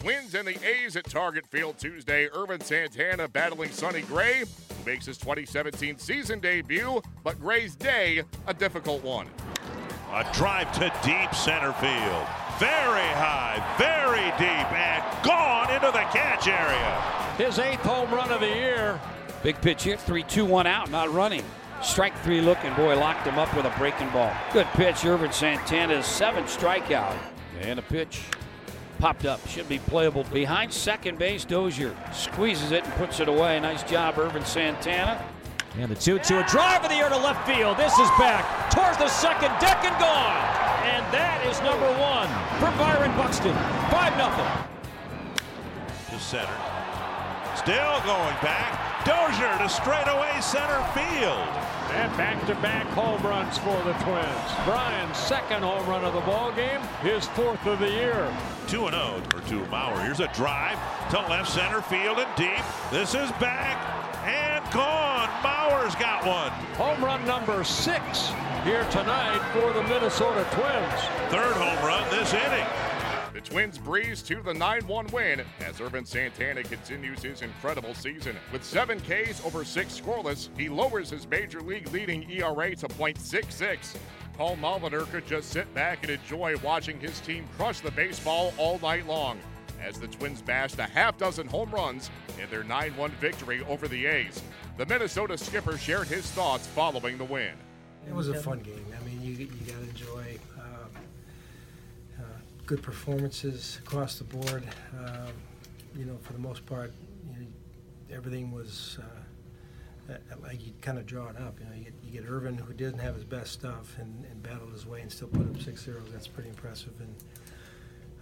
Twins and the A's at Target Field Tuesday. Ervin Santana battling Sonny Gray, who makes his 2017 season debut, but Gray's day a difficult one. A drive to deep center field. Very high, very deep, and gone into the catch area. His eighth home run of the year. Big pitch here, 3 2 1 out, not running. Strike three looking, boy, locked him up with a breaking ball. Good pitch, Ervin Santana's seventh strikeout. And a pitch popped up. Should be playable. Behind second base, Dozier squeezes it and puts it away. Nice job, Ervin Santana. And the 2 2, a drive of the air to left field. This is back towards the second deck and gone. And that is number one for Byron Buxton. 5 0. To center. Still going back. Dozier to straightaway center field. And back-to-back home runs for the Twins. Brian's second home run of the ball game, his fourth of the year. 2-0 for two Mauer. Here's a drive to left center field and deep. This is back and gone. Mauer's got one. Home run number six here tonight for the Minnesota Twins. Third home run this inning. The Twins breeze to the 9 1 win as Ervin Santana continues his incredible season. With seven Ks over six scoreless, he lowers his major league leading ERA to .66. Paul Molitor could just sit back and enjoy watching his team crush the baseball all night long as the Twins bashed a half dozen home runs in their 9 1 victory over the A's. The Minnesota skipper shared his thoughts following the win. It was a fun game. I mean, you, you got to enjoy good performances across the board. Um, you know, for the most part, you know, everything was uh, like you kind of draw it up. You know, you get, you get Ervin, who didn't have his best stuff, and, and battled his way and still put up six zeros. That's pretty impressive. And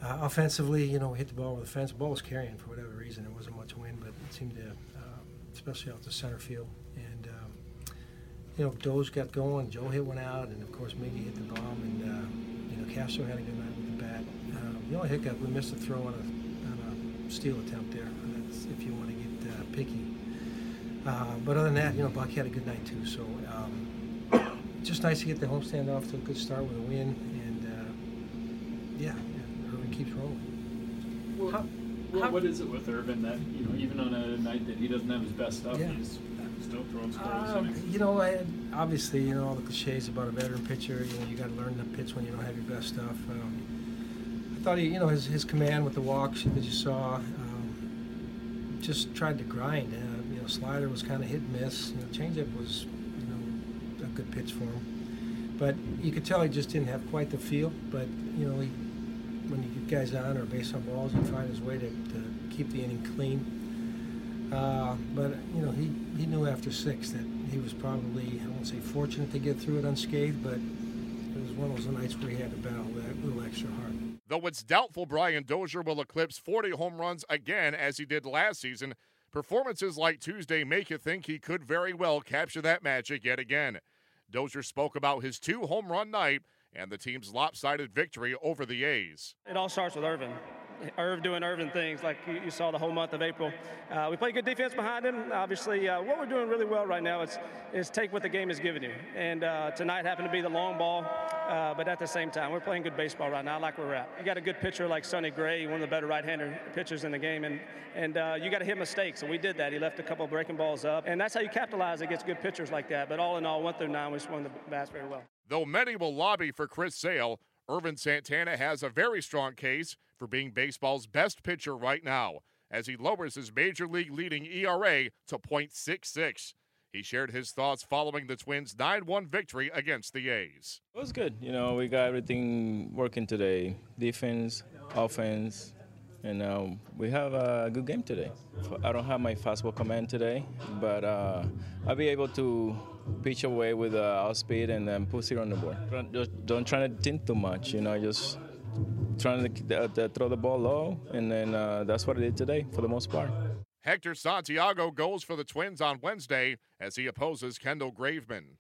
uh, offensively, you know, we hit the ball with the fence. The ball was carrying for whatever reason. There wasn't much wind, but it seemed to, um, especially out to center field. And um, you know, Doge got going. Joe hit one out, and of course Miggy hit the bomb. And uh, you know, Castro had a good night with the. Um, the only hiccup we missed a throw on a, on a steal attempt there. That's if you want to get uh, picky. Uh, but other than that, you know, Buck had a good night too. So um, just nice to get the homestand off to a good start with a win. And uh, yeah, yeah, Ervin keeps rolling. Well, How- what- how- what is it with Ervin that you know, even on a night that he doesn't have his best stuff, Yeah. he's still throwing scoreless Um, you know, I, obviously, you know all the cliches about a veteran pitcher. You know, you got to learn to pitch when you don't have your best stuff. Um, Thought he, you know, his, his command with the walks that you saw, um, just tried to grind. Uh, you know, slider was kind of hit and miss. You know, changeup was, you know, a good pitch for him. But you could tell he just didn't have quite the feel. But you know, he, when you get guys on or base on balls, he find his way to, to keep the inning clean. Uh, but you know, he, he knew after six that he was probably I won't say fortunate to get through it unscathed, but it was one of those nights where he had to battle that little extra hard. Though it's doubtful Brian Dozier will eclipse 40 home runs again as he did last season, performances like Tuesday make you think he could very well capture that magic yet again. Dozier spoke about his two home run night and the team's lopsided victory over the A's. It all starts with Ervin. Irv doing Ervin things like you, saw the whole month of April. Uh, we play good defense behind him. Obviously, uh, what we're doing really well right now is, is take what the game is giving you. And uh, tonight happened to be the long ball, uh, but at the same time, we're playing good baseball right now. I like where we're at. You got a good pitcher like Sonny Gray, one of the better right-hander pitchers in the game, and and uh, you got to hit mistakes. And we did that. He left a couple breaking balls up, and that's how you capitalize against good pitchers like that. But all in all, one through nine, we swung the bats very well. Though many will lobby for Chris Sale, Ervin Santana has a very strong case for being baseball's best pitcher right now, as he lowers his major league leading ERA to .66. He shared his thoughts following the Twins' 9 1 victory against the A's. It was good. You know, we got everything working today defense, offense, and we have a good game today. I don't have my fastball command today, but uh, I'll be able to pitch away with uh, outspeed and then put it on the board. Don't, just don't try to think too much, you know, just trying to uh, throw the ball low, and then uh, that's what I did today for the most part. Hector Santiago goes for the Twins on Wednesday as he opposes Kendall Graveman.